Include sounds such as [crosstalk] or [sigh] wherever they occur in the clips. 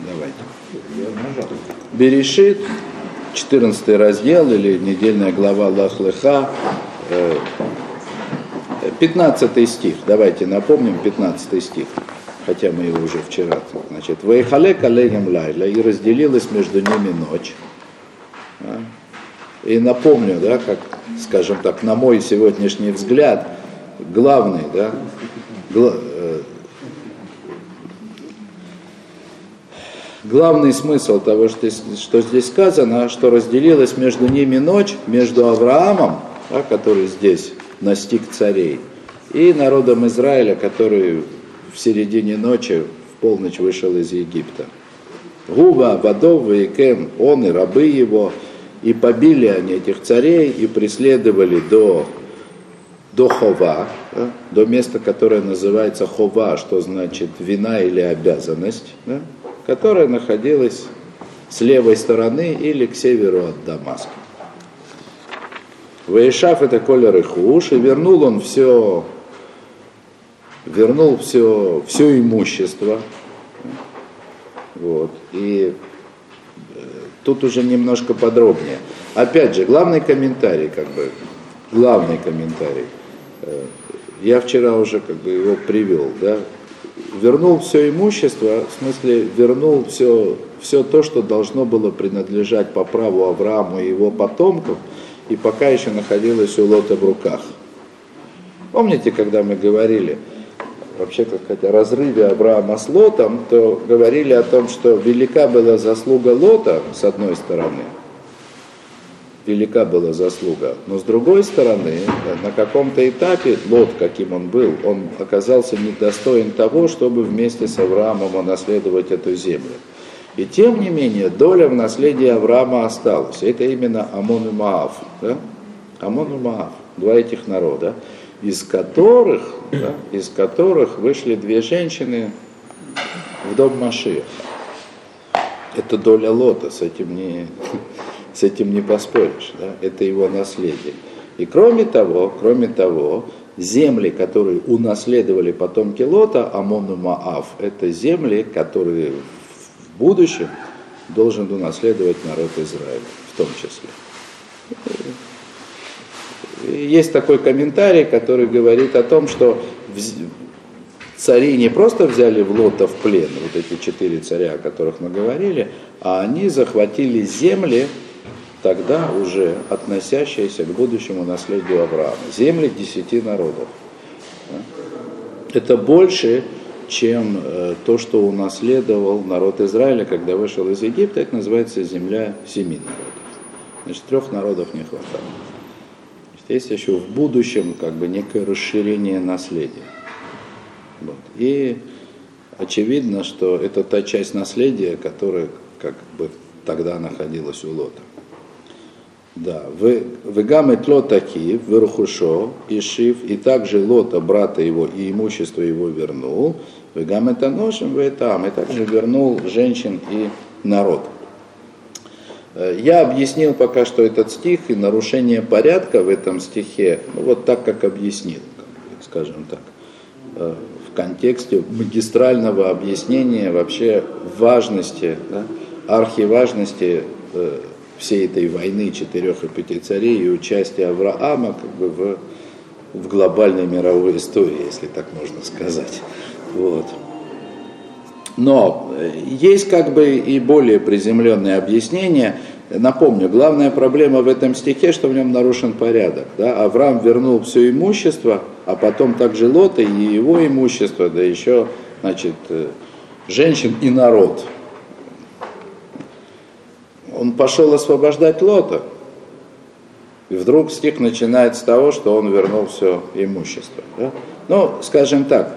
Давайте. Берешит, 14 раздел или недельная глава Лахлыха, 15 стих, давайте напомним 15 стих, хотя мы его уже вчера, значит, «Вейхале калегем лайля» и разделилась между ними ночь. И напомню, да, как, скажем так, на мой сегодняшний взгляд, главный, да, гла, э, главный смысл того, что, что здесь сказано, что разделилась между ними ночь, между Авраамом, да, который здесь настиг царей, и народом Израиля, который в середине ночи в полночь вышел из Египта. Губа, Вадов, Ваикем, он и рабы его, и побили они этих царей, и преследовали до, до Хова, да, до места, которое называется Хова, что значит вина или обязанность, да, которая находилась с левой стороны или к северу от Дамаска. Ваишав это колер и хуш, и вернул он все, вернул все, все имущество. Вот. И э, тут уже немножко подробнее. Опять же, главный комментарий, как бы, главный комментарий. Э, я вчера уже как бы его привел, да. Вернул все имущество, в смысле вернул все, все то, что должно было принадлежать по праву Аврааму и его потомкам – и пока еще находилась у Лота в руках. Помните, когда мы говорили вообще как о разрыве Авраама с Лотом, то говорили о том, что велика была заслуга Лота, с одной стороны, велика была заслуга, но с другой стороны, на каком-то этапе Лот, каким он был, он оказался недостоин того, чтобы вместе с Авраамом унаследовать эту землю. И тем не менее, доля в наследии Авраама осталась. Это именно Амон и Маав. Да? Амон и Маав, два этих народа, из которых, да, из которых вышли две женщины в дом Машиях. Это доля Лота, с этим не, [laughs] с этим не поспоришь. Да? Это его наследие. И кроме того, кроме того, земли, которые унаследовали потомки Лота, Амон и Маав, это земли, которые в будущем должен унаследовать народ Израиля, в том числе. Есть такой комментарий, который говорит о том, что цари не просто взяли в Лота в плен, вот эти четыре царя, о которых мы говорили, а они захватили земли, тогда уже относящиеся к будущему наследию Авраама. Земли десяти народов. Это больше, чем э, то, что унаследовал народ Израиля, когда вышел из Египта, это называется земля семи народов. Значит, трех народов не хватало. Есть еще в будущем как бы некое расширение наследия. Вот. И очевидно, что это та часть наследия, которая как бы тогда находилась у Лота. Да, вы гамы тло таки, верхушо, и шив, и также Лота, брата его, и имущество его вернул, вы гамы таношим, вы там, и также вернул женщин и народ. Э, я объяснил пока что этот стих и нарушение порядка в этом стихе, ну, вот так, как объяснил, скажем так, э, в контексте магистрального объяснения вообще важности, да, архиважности э, всей этой войны четырех и пяти царей и участия Авраама как бы в, в глобальной мировой истории, если так можно сказать. Вот. Но э, есть как бы и более приземленные объяснения. Напомню, главная проблема в этом стихе, что в нем нарушен порядок. Да? Авраам вернул все имущество, а потом также Лота и его имущество, да еще значит, э, женщин и народ он пошел освобождать Лота. И вдруг стих начинает с того, что он вернул все имущество. Да? Ну, скажем так,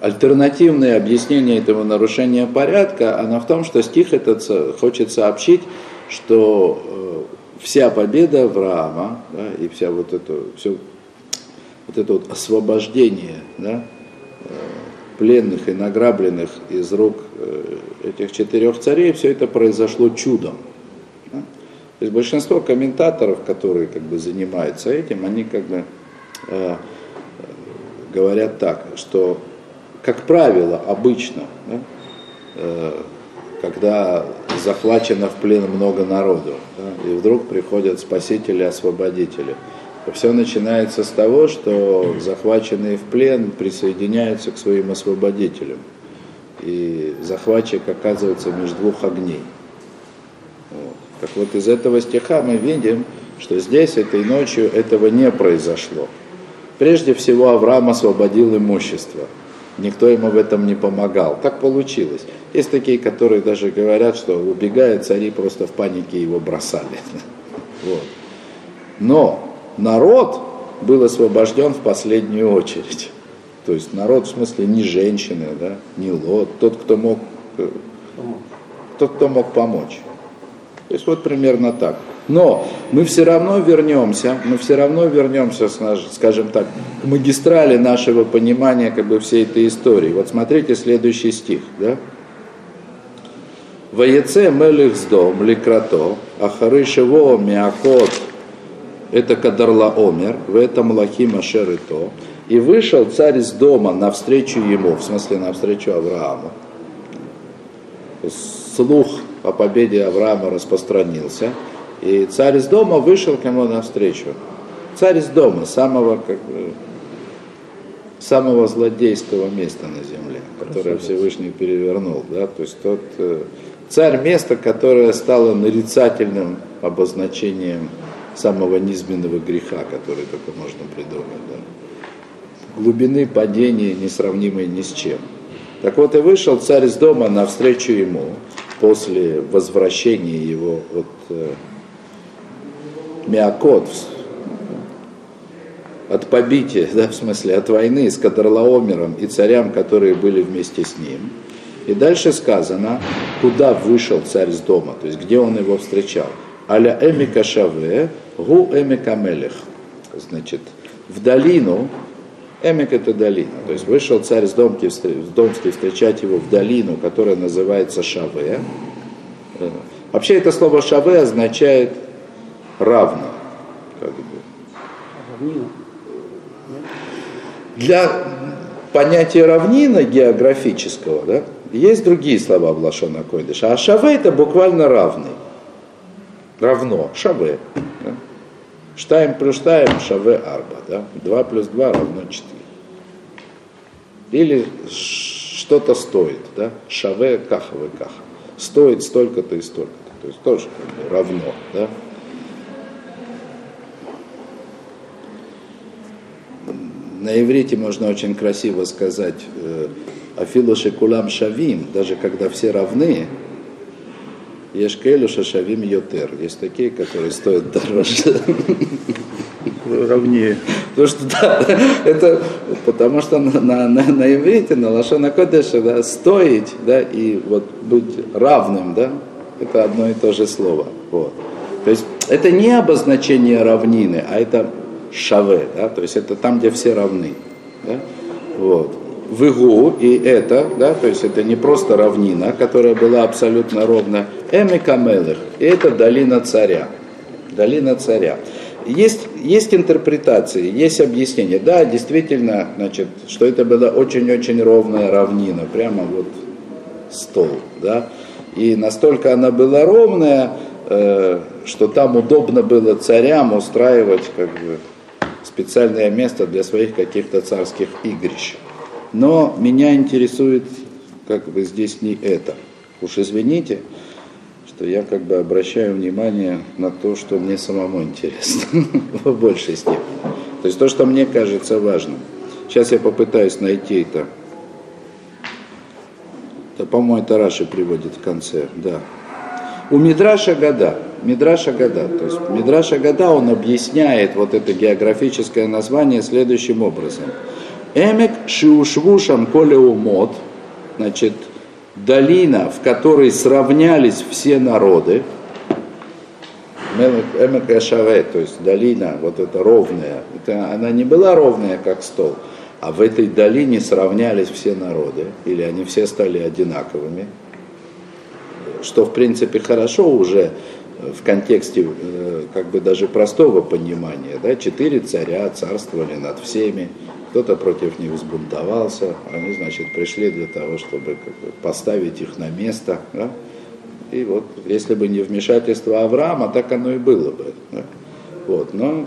альтернативное объяснение этого нарушения порядка, оно в том, что стих этот хочет сообщить, что э, вся победа Авраама да, и вся вот это, все, вот это вот освобождение да, пленных и награбленных из рук э, этих четырех царей, все это произошло чудом. То есть большинство комментаторов, которые как бы занимаются этим, они как бы э, говорят так, что, как правило, обычно, да, э, когда захвачено в плен много народу, да, и вдруг приходят спасители-освободители. Все начинается с того, что захваченные в плен присоединяются к своим освободителям. И захватчик оказывается между двух огней. Вот. Так вот из этого стиха мы видим, что здесь этой ночью этого не произошло. Прежде всего Авраам освободил имущество. Никто ему в этом не помогал. Так получилось. Есть такие, которые даже говорят, что убегая цари просто в панике его бросали. [laughs] Вот. Но народ был освобожден в последнюю очередь. То есть народ в смысле не женщины, да, не лот, тот, кто мог, э, тот, кто мог помочь. То есть вот примерно так. Но мы все равно вернемся, мы все равно вернемся, скажем так, к магистрали нашего понимания как бы всей этой истории. Вот смотрите следующий стих, да? Ваеце мелих сдом ликрато, ахары шево миакот, это кадарла омер, в этом лахима шерито. И вышел царь из дома навстречу ему, в смысле навстречу Аврааму. Слух о победе Авраама распространился. И царь из дома вышел к нему навстречу. Царь из дома, самого, как самого злодейского места на земле, которое Всевышний перевернул. Да? То есть тот э, царь места, которое стало нарицательным обозначением самого низменного греха, который только можно придумать. Да? Глубины падения несравнимой ни с чем. Так вот и вышел царь из дома навстречу ему после возвращения его от э, Миакот, от побития, да, в смысле от войны с Кадрлаомером и царям, которые были вместе с ним. И дальше сказано, куда вышел царь с дома, то есть где он его встречал. Аля эмика шаве, гу эмика мелех. Значит, в долину, эмик это долина, то есть вышел царь с домки, с домки встречать его в долину, которая называется Шаве. Э, вообще это слово Шаве означает равно. Как бы. Для понятия равнина географического, да, есть другие слова в Лашона Койдыша. А шаве это буквально равный. Равно. Шаве. Да? Штаем плюс штаем, шаве арба. Да? 2 плюс 2 равно 4. Или что-то стоит. Да? Шаве кахаве каха. Стоит столько-то и столько-то. То есть тоже равно. Да? на иврите можно очень красиво сказать э, Афилуши кулам шавим, даже когда все равны, Ешкелю шавим йотер. Есть такие, которые стоят дороже. Равнее. Потому что, да, это потому что на, на, на, на иврите, на лошона кодеше, да, стоить, да, и вот быть равным, да, это одно и то же слово. Вот. То есть это не обозначение равнины, а это шаве, да, то есть это там, где все равны. Да? Вот. В Игу и это, да, то есть это не просто равнина, которая была абсолютно ровна, Эми Камелых, и это долина царя. Долина царя. Есть, есть интерпретации, есть объяснения. Да, действительно, значит, что это была очень-очень ровная равнина, прямо вот стол, да. И настолько она была ровная, э, что там удобно было царям устраивать как бы специальное место для своих каких-то царских игрищ. Но меня интересует как бы здесь не это. Уж извините, что я как бы обращаю внимание на то, что мне самому интересно [laughs] в большей степени. То есть то, что мне кажется важным. Сейчас я попытаюсь найти это. Это, по-моему, это Раши приводит в конце, да. У Мидраша года. Мидраша года. То есть Мидраша года он объясняет вот это географическое название следующим образом. Эмек шиушвушам колеумот, значит, долина, в которой сравнялись все народы, Эмек Эшаве, то есть долина, вот эта ровная, это, она не была ровная, как стол, а в этой долине сравнялись все народы, или они все стали одинаковыми, что в принципе хорошо уже в контексте э, как бы даже простого понимания. Да? Четыре царя царствовали над всеми, кто-то против них взбунтовался, они, значит, пришли для того, чтобы как бы, поставить их на место. Да? И вот, если бы не вмешательство Авраама, так оно и было бы. Да? Вот, но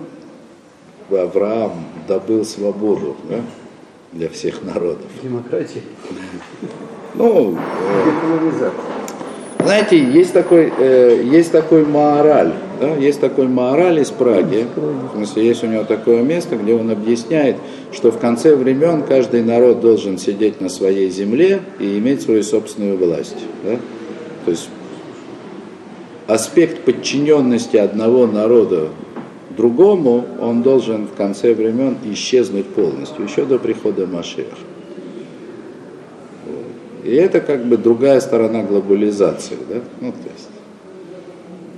Авраам добыл свободу да? для всех народов. Демократия. Ну, э, знаете, есть такой, э, есть такой Маораль, да, есть такой Маораль из Праги, в смысле, есть у него такое место, где он объясняет, что в конце времен каждый народ должен сидеть на своей земле и иметь свою собственную власть. Да? То есть аспект подчиненности одного народа другому, он должен в конце времен исчезнуть полностью, еще до прихода Машеха. И это как бы другая сторона глобализации. Да? Ну, то, есть,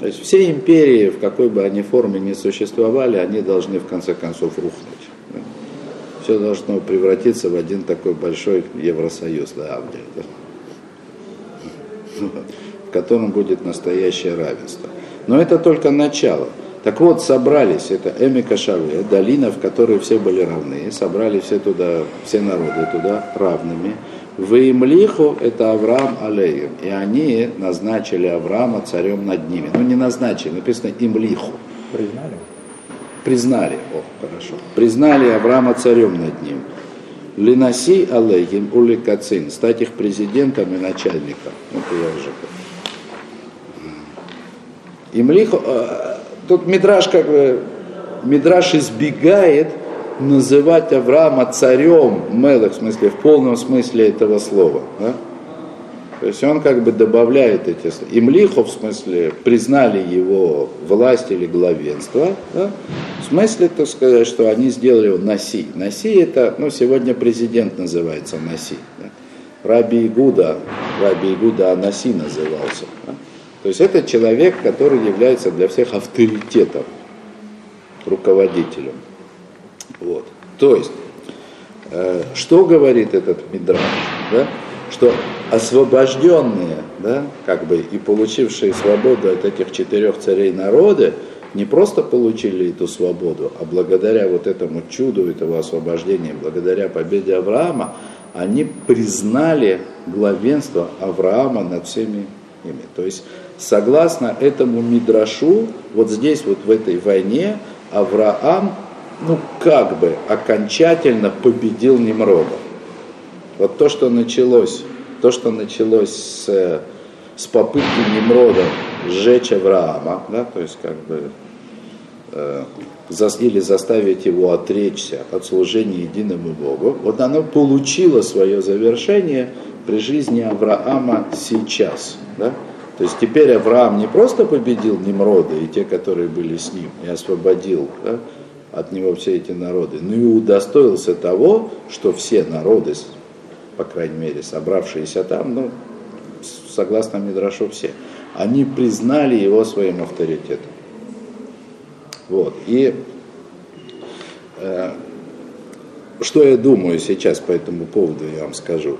то есть все империи, в какой бы они форме ни существовали, они должны в конце концов рухнуть. Все должно превратиться в один такой большой Евросоюз, да, Авдия, да? в котором будет настоящее равенство. Но это только начало. Так вот, собрались, это Эми Кашаве, долина, в которой все были равны, собрали все туда, все народы туда равными. В Имлиху это Авраам Алейгем. И они назначили Авраама царем над ними. Ну, не назначили, написано Имлиху. Признали? Признали, о, хорошо. Признали Авраама царем над ним. Линаси Алейгем Уликацин, стать их президентом и начальником. Это я уже Имлиху, э, тут Мидраш как бы, Мидраш избегает называть Авраама царем Мелах, в смысле, в полном смысле этого слова. Да? То есть он как бы добавляет эти слова. Имлиху, в смысле, признали его власть или главенство. Да? В смысле, так сказать, что они сделали его Наси. Наси это, ну, сегодня президент называется Наси. Да? Раби Игуда, Раби Игуда Анаси назывался. Да? То есть это человек, который является для всех авторитетом, руководителем. Вот. То есть, э, что говорит этот Мидраш? Да? Что освобожденные, да, как бы и получившие свободу от этих четырех царей народы, не просто получили эту свободу, а благодаря вот этому чуду, этого освобождения, благодаря победе Авраама, они признали главенство Авраама над всеми ими. То есть, согласно этому Мидрашу, вот здесь, вот в этой войне, Авраам ну как бы окончательно победил Немрода. Вот то, что началось, то, что началось с, с попытки Немрода сжечь Авраама, да, то есть как бы э, или заставить его отречься от служения единому Богу, вот оно получило свое завершение при жизни Авраама сейчас. Да? То есть теперь Авраам не просто победил Немрода и те, которые были с ним, и освободил да, от него все эти народы, но и удостоился того, что все народы, по крайней мере, собравшиеся там, ну, согласно Мидрашу все, они признали его своим авторитетом. Вот. И э, что я думаю сейчас по этому поводу, я вам скажу.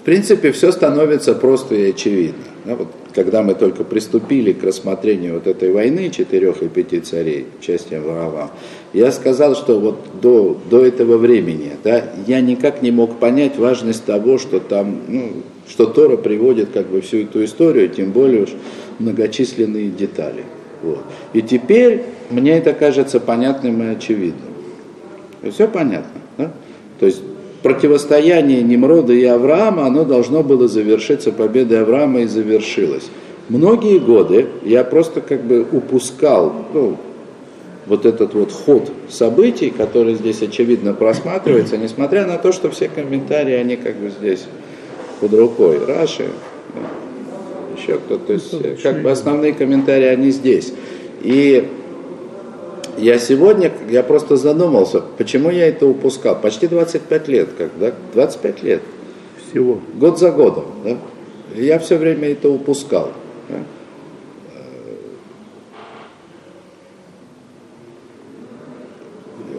В принципе, все становится просто и очевидно. Да, вот когда мы только приступили к рассмотрению вот этой войны четырех и пяти царей, части Авраама, я сказал, что вот до, до этого времени да, я никак не мог понять важность того, что там, ну, что Тора приводит как бы всю эту историю, тем более уж многочисленные детали. Вот. И теперь мне это кажется понятным и очевидным. Все понятно. Да? То есть противостояние Немрода и Авраама, оно должно было завершиться победой Авраама и завершилось. Многие годы я просто как бы упускал ну, вот этот вот ход событий, который здесь очевидно просматривается, несмотря на то, что все комментарии, они как бы здесь под рукой. Раши, еще кто-то, то есть как бы основные комментарии, они здесь. И я сегодня, я просто задумался, почему я это упускал. Почти 25 лет, как, да? 25 лет. Всего. Год за годом, да? Я все время это упускал. Да?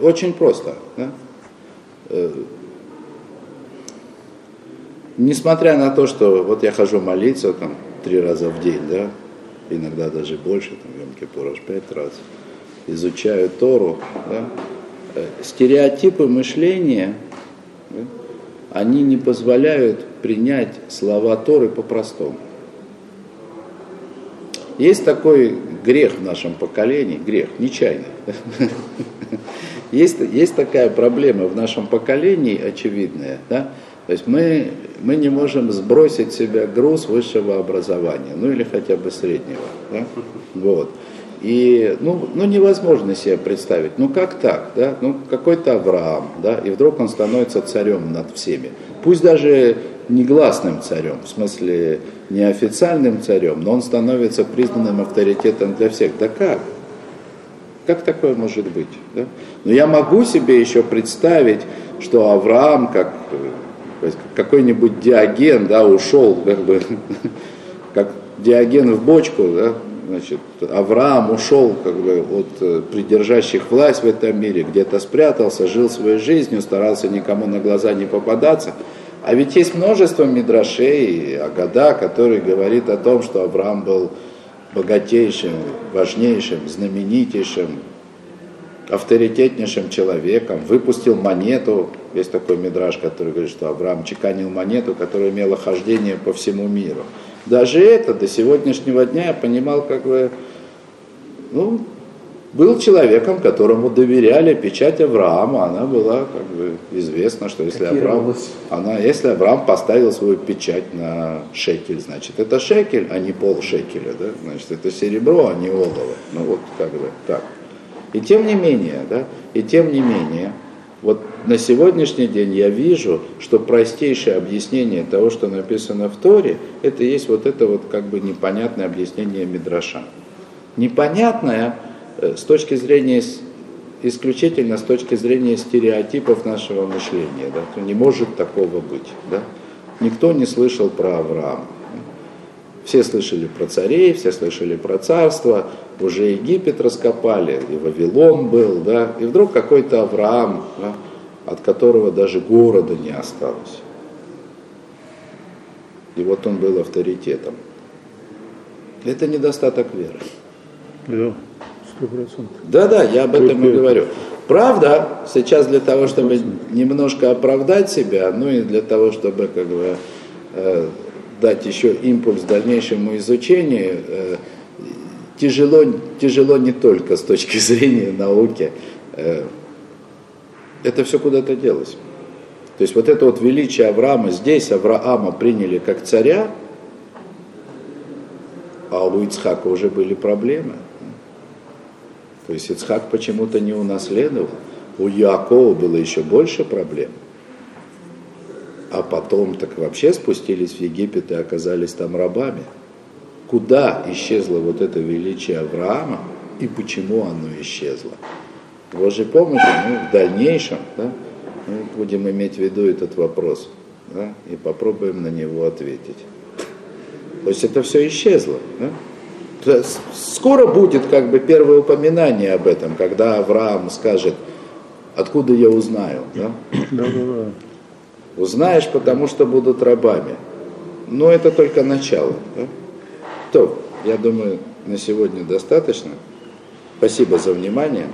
Э, очень просто. Да? Э, несмотря на то, что вот я хожу молиться там три раза в день, да, иногда даже больше, там, Йом Кипур аж пять раз, изучаю Тору, да, э, стереотипы мышления, да, они не позволяют принять слова Торы по-простому. Есть такой грех в нашем поколении, грех, нечаянный. [laughs] Есть, есть такая проблема в нашем поколении очевидная, да? То есть мы, мы не можем сбросить с себя груз высшего образования, ну или хотя бы среднего. Да? Вот. И ну, ну невозможно себе представить, ну как так, да? Ну какой-то Авраам, да, и вдруг он становится царем над всеми. Пусть даже негласным царем, в смысле неофициальным царем, но он становится признанным авторитетом для всех. Да как? Как такое может быть? Да? Но я могу себе еще представить, что Авраам, как какой-нибудь диаген, да, ушел, как бы, [laughs] как диаген в бочку, да, значит, Авраам ушел как бы, от э, придержащих власть в этом мире, где-то спрятался, жил своей жизнью, старался никому на глаза не попадаться. А ведь есть множество мидрашей, Агада, который говорит о том, что Авраам был богатейшим, важнейшим, знаменитейшим, авторитетнейшим человеком, выпустил монету, есть такой мидраж, который говорит, что Авраам чеканил монету, которая имела хождение по всему миру. Даже это до сегодняшнего дня я понимал, как бы, ну, был человеком, которому доверяли печать Авраама, она была как бы известна, что если Авраам, она, если Авраам поставил свою печать на шекель, значит это шекель, а не пол шекеля, да? значит это серебро, а не олово. Ну вот как бы так. И тем не менее, да, и тем не менее, вот на сегодняшний день я вижу, что простейшее объяснение того, что написано в Торе, это есть вот это вот как бы непонятное объяснение Мидраша. Непонятное э, с точки зрения, исключительно с точки зрения стереотипов нашего мышления. Да, не может такого быть. Да? Никто не слышал про Авраама. Все слышали про царей, все слышали про царство, уже Египет раскопали, и Вавилон был, да, и вдруг какой-то Авраам, да, от которого даже города не осталось. И вот он был авторитетом. Это недостаток веры. Да, сто процентов. Да-да, я об этом и говорю. Правда, сейчас для того, чтобы немножко оправдать себя, ну и для того, чтобы как бы э, дать еще импульс дальнейшему изучению, э, тяжело, тяжело не только с точки [laughs] зрения науки. Э, это все куда-то делось. То есть вот это вот величие Авраама, здесь Авраама приняли как царя, а у Ицхака уже были проблемы. То есть Ицхак почему-то не унаследовал. У Якова было еще больше проблем. А потом так вообще спустились в Египет и оказались там рабами куда исчезло вот это величие Авраама и почему оно исчезло. Божьей помощью мы в дальнейшем да, мы будем иметь в виду этот вопрос да, и попробуем на него ответить. То есть это все исчезло. Да? Скоро будет как бы первое упоминание об этом, когда Авраам скажет, откуда я узнаю. Да. Узнаешь, потому что будут рабами. Но это только начало. Да? То, я думаю, на сегодня достаточно. Спасибо за внимание.